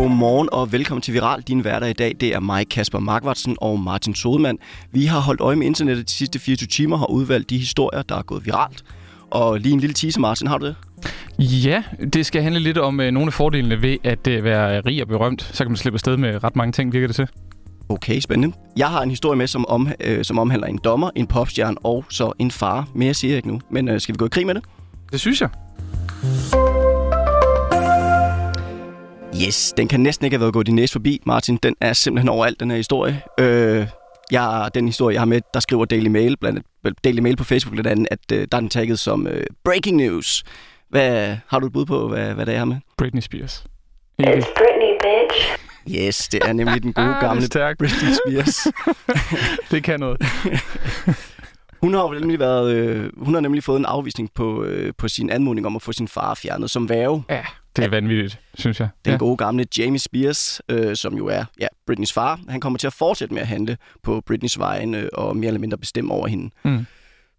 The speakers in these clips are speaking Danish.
Godmorgen og velkommen til Viral. Din hverdag i dag, det er mig, Kasper Markvartsen og Martin Sodemann. Vi har holdt øje med internettet de sidste 24 timer og har udvalgt de historier, der er gået viralt. Og lige en lille teaser, Martin, har du det? Ja, det skal handle lidt om øh, nogle af fordelene ved at øh, være rig og berømt. Så kan man slippe afsted med ret mange ting, virker det til. Okay, spændende. Jeg har en historie med, som, om, øh, som omhandler en dommer, en popstjerne og så en far. Mere siger jeg ikke nu, men øh, skal vi gå i krig med det? Det synes jeg. Yes, den kan næsten ikke have været gået din næse forbi, Martin. Den er simpelthen overalt, den her historie. Øh, jeg, den historie, jeg har med, der skriver Daily Mail, blandt andet, Daily Mail på Facebook blandt andet, at øh, der er den tagget som øh, breaking news. Hvad, har du et bud på, hvad, hvad det er med? Britney Spears. It's Britney, bitch. Yes, det er nemlig den gode Ah, gamle stærkt. Britney Spears. Det kan noget. Hun har nemlig været, øh, hun har nemlig fået en afvisning på, øh, på sin anmodning om at få sin far fjernet som værve. Ja, det er vanvittigt, synes jeg. Den ja. gode gamle Jamie Spears, øh, som jo er ja, Britneys far, han kommer til at fortsætte med at handle på Britneys vegne og mere eller mindre bestemme over hende. Mm.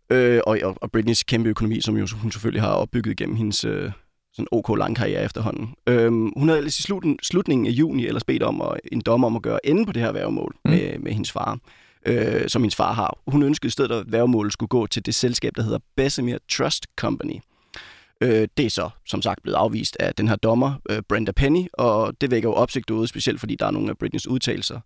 Øh, og, og, og Britneys kæmpe økonomi, som jo hun selvfølgelig har opbygget gennem hendes øh, sådan OK lang karriere efterhånden. Øh, hun havde ellers i sluten, slutningen af juni ellers bedt om at, en dommer om at gøre ende på det her værgemål mm. med, med hendes far, øh, som hendes far har. Hun ønskede i stedet, at værgemålet skulle gå til det selskab, der hedder Bessemer Trust Company. Øh, det er så, som sagt, blevet afvist af den her dommer, øh, Brenda Penny, og det vækker jo opsigt ude, specielt fordi der er nogle af Britneys udtalelser,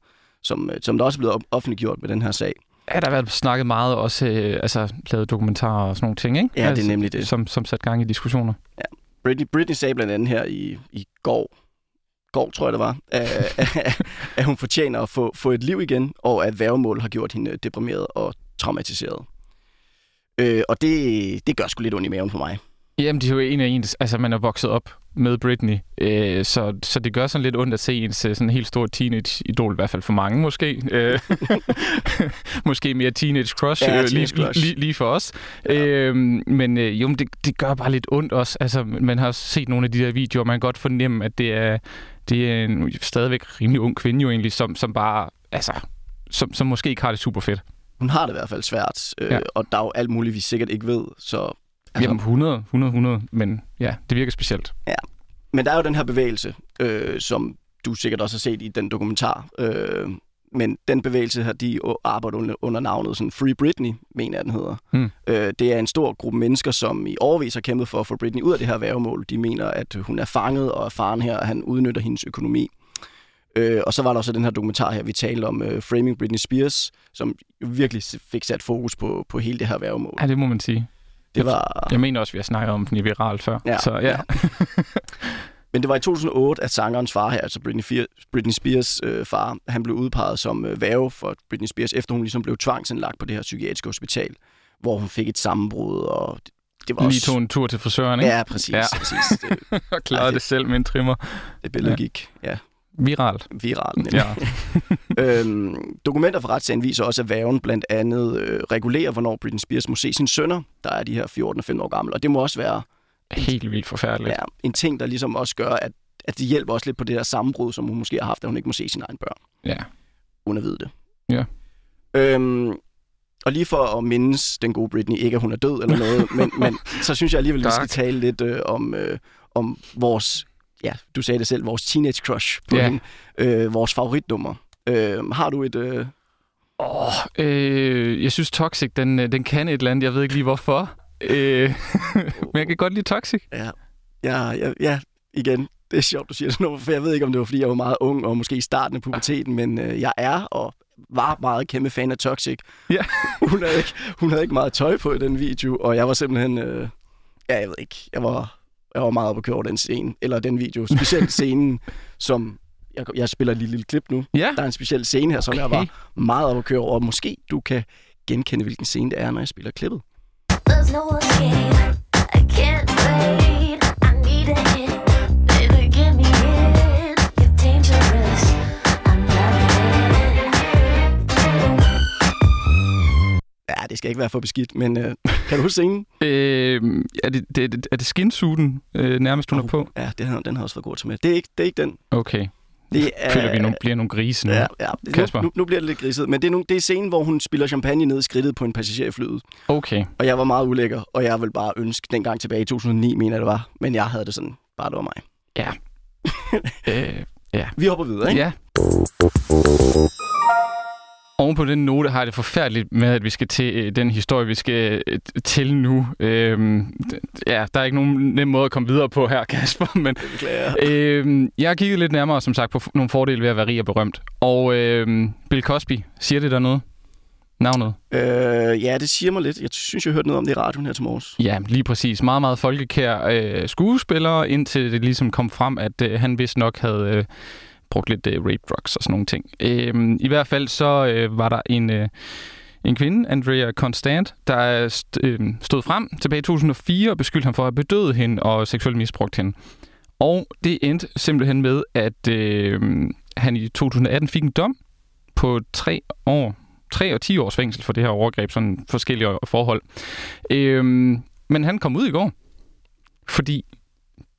som, øh, som der også er blevet offentliggjort med den her sag. Ja, der har været snakket meget, også øh, altså, lavet dokumentarer og sådan nogle ting, ikke? Ja, det er altså, nemlig det. Som, som sat gang i diskussioner. Britney, Britney sagde blandt andet her i, i går, går tror jeg det var, at, at, at hun fortjener at få, få et liv igen, og at værgemål har gjort hende deprimeret og traumatiseret. Øh, og det, det gør sgu lidt ondt i maven for mig. Jamen, det er jo en af ens... Altså, man er vokset op med Britney, øh, så, så det gør sådan lidt ondt at se ens øh, sådan helt store teenage-idol, i hvert fald for mange måske. Øh, måske mere teenage-crush, Ja, øh, lige, teenage crush. lige, lige for os. Ja. Øh, men øh, jo, men det, det gør bare lidt ondt også. Altså, man har set nogle af de der videoer, man kan godt fornemme, at det er, det er en stadigvæk rimelig ung kvinde jo egentlig, som, som bare... Altså, som, som måske ikke har det super fedt. Hun har det i hvert fald svært, øh, ja. og der er jo alt muligt, vi sikkert ikke ved. Så, Altså, Jamen 100, 100, 100, men ja, det virker specielt. Men der er jo den her bevægelse, øh, som du sikkert også har set i den dokumentar. Øh, men den bevægelse her, de arbejder under, under navnet sådan Free Britney, mener jeg, den hedder. Hmm. Øh, det er en stor gruppe mennesker, som i overvis har kæmpet for at få Britney ud af det her værgemål. De mener, at hun er fanget og er faren her, og han udnytter hendes økonomi. Øh, og så var der også den her dokumentar her, vi talte om øh, Framing Britney Spears, som virkelig fik sat fokus på, på hele det her værgemål. Ja, det må man sige. Det var... Jeg mener også, vi har snakket om den i viralt før. Ja, så ja. ja. Men det var i 2008, at sangerens far her, altså Britney, Fir- Britney Spears øh, far, han blev udpeget som øh, værge for Britney Spears, efter hun ligesom blev tvangsindlagt på det her psykiatriske hospital, hvor hun fik et sammenbrud, og det, det var Lige også... tog en tur til frisøren, ikke? Ja, præcis. Ja. Præcis. Det, og klarede det selv med en trimmer. det billede Ja. gik ja, Viralt. viralt. Ja. øhm, dokumenter fra retssagen viser også, at værgen blandt andet øh, regulerer, hvornår Britney Spears må se sine sønner, der er de her 14 og 15 år gamle. Og det må også være Helt vildt forfærdeligt. ja, en ting, der ligesom også gør, at, at det hjælper også lidt på det her sammenbrud, som hun måske har haft, at hun ikke må se sine egne børn. Ja. uden at vide det. Ja. Øhm, og lige for at mindes den gode Britney, ikke at hun er død eller noget, men, men så synes jeg alligevel, vi skal tale lidt øh, om, øh, om vores, ja, du sagde det selv, vores teenage crush på Ja. hende, øh, vores favoritnummer. Øh, har du et... Øh, Oh, øh, jeg synes Toxic, den, øh, den kan et eller andet. Jeg ved ikke lige hvorfor. Øh, men jeg kan godt lide Toxic. ja, ja, ja, ja, igen, det er sjovt, du siger sådan noget, for jeg ved ikke, om det var, fordi jeg var meget ung og måske i starten af puberteten, men øh, jeg er og var meget kæmpe fan af Toxic. Ja. hun, havde ikke, hun havde ikke meget tøj på i den video, og jeg var simpelthen, øh, ja, jeg ved ikke, jeg var, jeg var meget oppe at køre over den scene, eller den video, specielt scenen, som, jeg, jeg spiller et lille, lille klip nu, Ja. der er en speciel scene her, som jeg Okay. var meget oppe at køre over, og måske du kan genkende, hvilken scene det er, når jeg spiller klippet. There's no escape. Det skal ikke være for beskidt, men øh, kan du huske scenen? Øh, er, det, det, er det skinsuiten øh, nærmest, hun er på? Ja, den har, den har også været god til med. Det er ikke, det er ikke den. Okay. Det er, Føler vi nogle, bliver nogle grise nu? Ja, ja. Kasper. Nu, nu, nu bliver det lidt griset, men det er, nogle, det er scenen, hvor hun spiller champagne ned i skridtet på en passager i flyet. Okay. Og jeg var meget ulækker, og jeg vil bare ønske dengang tilbage i 2009, mener jeg det var. Men jeg havde det sådan, bare det var mig. Øh, Ja. Vi hopper videre, ikke? Ja. Oven på den note har jeg det forfærdeligt med, at vi skal til øh, den historie, vi skal øh, til nu. Øhm, ja, der er ikke nogen nem måde at komme videre på her, Kasper, men øhm, jeg har kigget lidt nærmere, som sagt, på nogle fordele ved at være rig og berømt. Og øhm, Bill Cosby, siger det der noget? Navnet? Øh, ja, det siger mig lidt. Jeg synes, jeg hørte noget om det i radioen her til morges. Ja, lige præcis. Meget, meget folkekær øh, skuespiller, indtil det ligesom kom frem, at øh, han vist nok havde øh, brugt lidt øh, rape drugs og sådan nogle ting. Øh, I hvert fald så øh, var der en, øh, en kvinde, Andrea Constant, der st- øh, stod frem tilbage i 2004 og beskyldte ham for at have bedøvet hende og seksuelt misbrugt hende. Og det endte simpelthen med, at øh, han i 2018 fik en dom på tre år 3 og 10 års fængsel for det her overgreb, sådan forskellige forhold. Øhm, men han kom ud i går, fordi...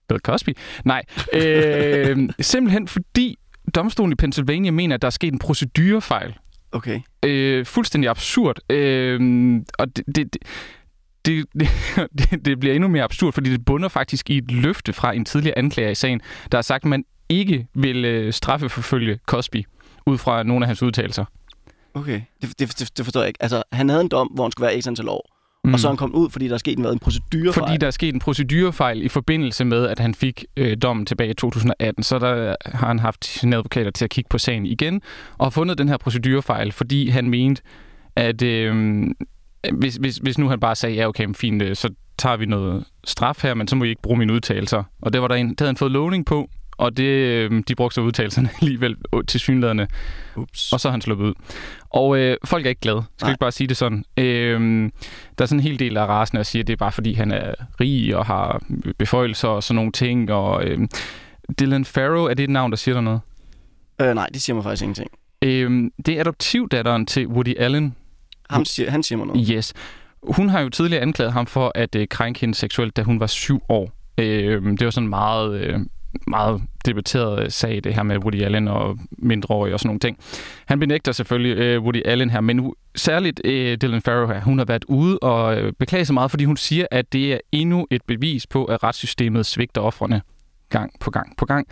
Bill Cosby? Nej. Øh, simpelthen fordi domstolen i Pennsylvania mener, at der er sket en procedurefejl. Okay. Øh, fuldstændig absurd. Øh, og det, det, det, det, det, bliver endnu mere absurd, fordi det bunder faktisk i et løfte fra en tidligere anklager i sagen, der har sagt, at man ikke vil øh, straffeforfølge Cosby ud fra nogle af hans udtalelser. Okay. Det, det, det, det forstår jeg ikke. Altså, han havde en dom, hvor han skulle være x antal år. Mm. Og så er han kommet ud, fordi der er sket en, en procedurefejl. Fordi der er sket en procedurefejl i forbindelse med, at han fik øh, dommen tilbage i 2018. Så der har han haft sine advokater til at kigge på sagen igen, og har fundet den her procedurefejl, fordi han mente, at øh, hvis, hvis, hvis nu han bare sagde, ja okay, fint, øh, så tager vi noget straf her, men så må I ikke bruge mine udtalelser. Og det var der en, det havde han fået lovning på, og det, øh, de brugte så udtalelserne alligevel til synlæderne, Ups. og så er han sluppet ud. Og øh, folk er ikke glade. Skal Nej. ikke bare sige det sådan? Øh, der er sådan en hel del af rasen, der siger, at det er bare fordi, han er rig og har beføjelser og sådan nogle ting. Og øh, Dylan Farrow, er det et navn, der siger der noget? Øh, nej, det siger mig faktisk ingenting. Øh, det er adoptivdatteren til Woody Allen. Ham siger, han siger mig noget. Yes. Hun har jo tidligere anklaget ham for at øh, krænke hende seksuelt, da hun var syv år. Øh, det var sådan meget... Øh, meget debatteret øh, sag, det her med Woody Allen og mindreårige og sådan nogle ting. Han benægter selvfølgelig øh, Woody Allen her, men særligt øh, Dylan Farrow her, hun har været ude og øh, beklage sig meget, fordi hun siger, at det er endnu et bevis på, at retssystemet svigter offrene gang på gang på gang.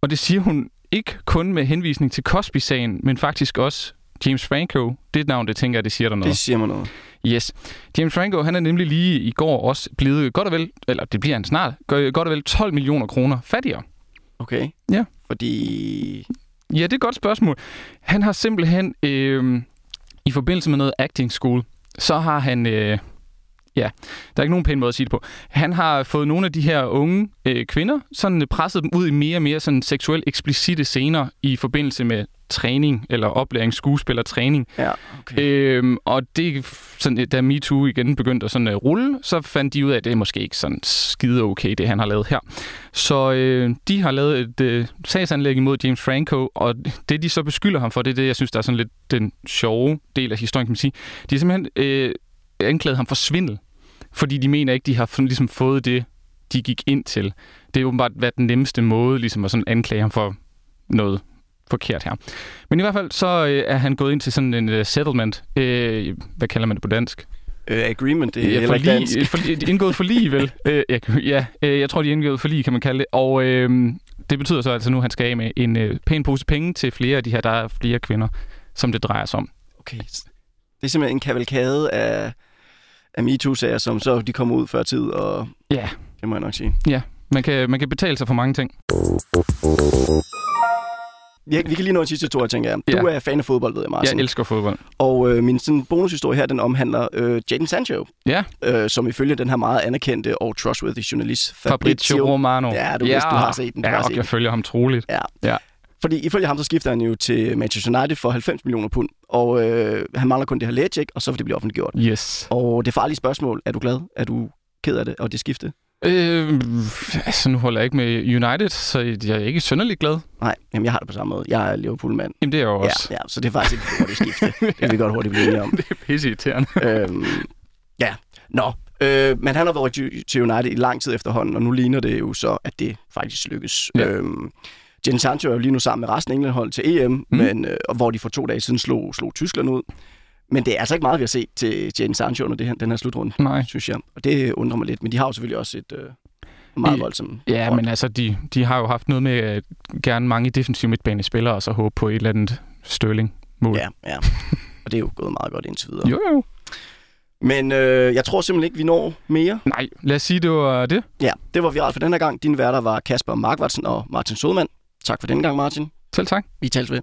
Og det siger hun ikke kun med henvisning til Cosby-sagen, men faktisk også James Franco. Det er et navn, det tænker jeg, det siger der noget. Det siger mig noget. Yes. James Franco, han er nemlig lige i går også blevet godt og vel, eller det bliver han snart, godt og vel 12 millioner kroner fattigere. Okay. Ja. Fordi... Ja, det er et godt spørgsmål. Han har simpelthen, øh, i forbindelse med noget acting school, så har han, øh, ja, der er ikke nogen pæn måde at sige det på. Han har fået nogle af de her unge øh, kvinder, sådan presset dem ud i mere og mere sådan seksuelt eksplicite scener i forbindelse med træning eller oplæring, skuespil og træning. Ja, okay. Øhm, og det, sådan, da MeToo igen begyndte at sådan, uh, rulle, så fandt de ud af, at det er måske ikke sådan skide okay, det han har lavet her. Så øh, de har lavet et øh, sagsanlæg imod James Franco, og det de så beskylder ham for, det er det, jeg synes, der er sådan lidt den sjove del af historien, kan man sige. De har simpelthen øh, anklaget ham for svindel, fordi de mener ikke, de har ligesom fået det, de gik ind til. Det er åbenbart været den nemmeste måde ligesom at sådan anklage ham for noget forkert her. Men i hvert fald så øh, er han gået ind til sådan en uh, settlement. Øh, hvad kalder man det på dansk? Øh, agreement, det er Ja, ikke dansk. forlig, forlig, indgået forlig, vel? øh, ja, ja øh, jeg tror, de er indgået forlig, kan man kalde det. Og øh, det betyder så altså nu, at han skal af med en øh, pæn pose penge til flere af de her, der er flere kvinder, som det drejer sig om. Okay. Det er simpelthen en kavalkade af, af MeToo-sager, som så de kommer ud før tid, og Ja, det må jeg nok sige. ja. Man kan, man kan betale sig for mange ting. Vi, vi kan lige nå en sidste historie, tænker jeg. Du Ja. er fan af fodbold, ved jeg, Martin. Jeg elsker fodbold. Og øh, min sådan, bonushistorie her, den omhandler øh, Jadon Sancho, Ja, øh, som ifølge den her meget anerkendte og trustworthy journalist Fabrizio Romano. Ja, du vidste, du har set den, du Ja, har og set jeg den. følger ham troligt. Ja. Ja. Fordi ifølge ham, så skifter han jo til Manchester United for 90 millioner pund. Og øh, han mangler kun det her lægecheck, og så vil det blive offentliggjort. Yes. Og det farlige spørgsmål, er du glad? Er du ked af det, og det skifte? Øh, altså, nu holder jeg ikke med United, så jeg er ikke synderligt glad. Nej, jamen jeg har det på samme måde. Jeg er Liverpool-mand. Jamen, det er jeg jo Ja, også. ja, så det er faktisk et hurtigt skifte. Det kan vi godt hurtigt blive enige om. Det er pisse irriterende. øhm, ja, nå. Øh, men han har været til- United i lang tid efterhånden, og nu ligner det jo så, at det faktisk lykkes. Ja. Øhm, Jadon Sancho er jo lige nu sammen med resten af England hold til EM, mm. men, øh, hvor de for to dage siden slog, slog Tyskland ud. Men det er altså ikke meget, vi har set til Jane Sancho under det her, den her slutrunde, Nej. synes jeg. Og det undrer mig lidt, men de har jo selvfølgelig også et øh, meget voldsomt... Ja, hold. men altså, de, de har jo haft noget med øh, gerne mange defensive midtbanespillere, og så håbe på et eller andet Sterling-mål. Ja, ja. Og det er jo gået meget godt indtil videre. Jo, jo. Men øh, jeg tror simpelthen ikke, vi når mere. Nej, lad os sige, det var det. Ja, det var vi viralt for den her gang. Dine værter var Kasper Markvartsen og Martin Sodemann. Tak for den gang, Martin. Selv tak. Vi tales ved.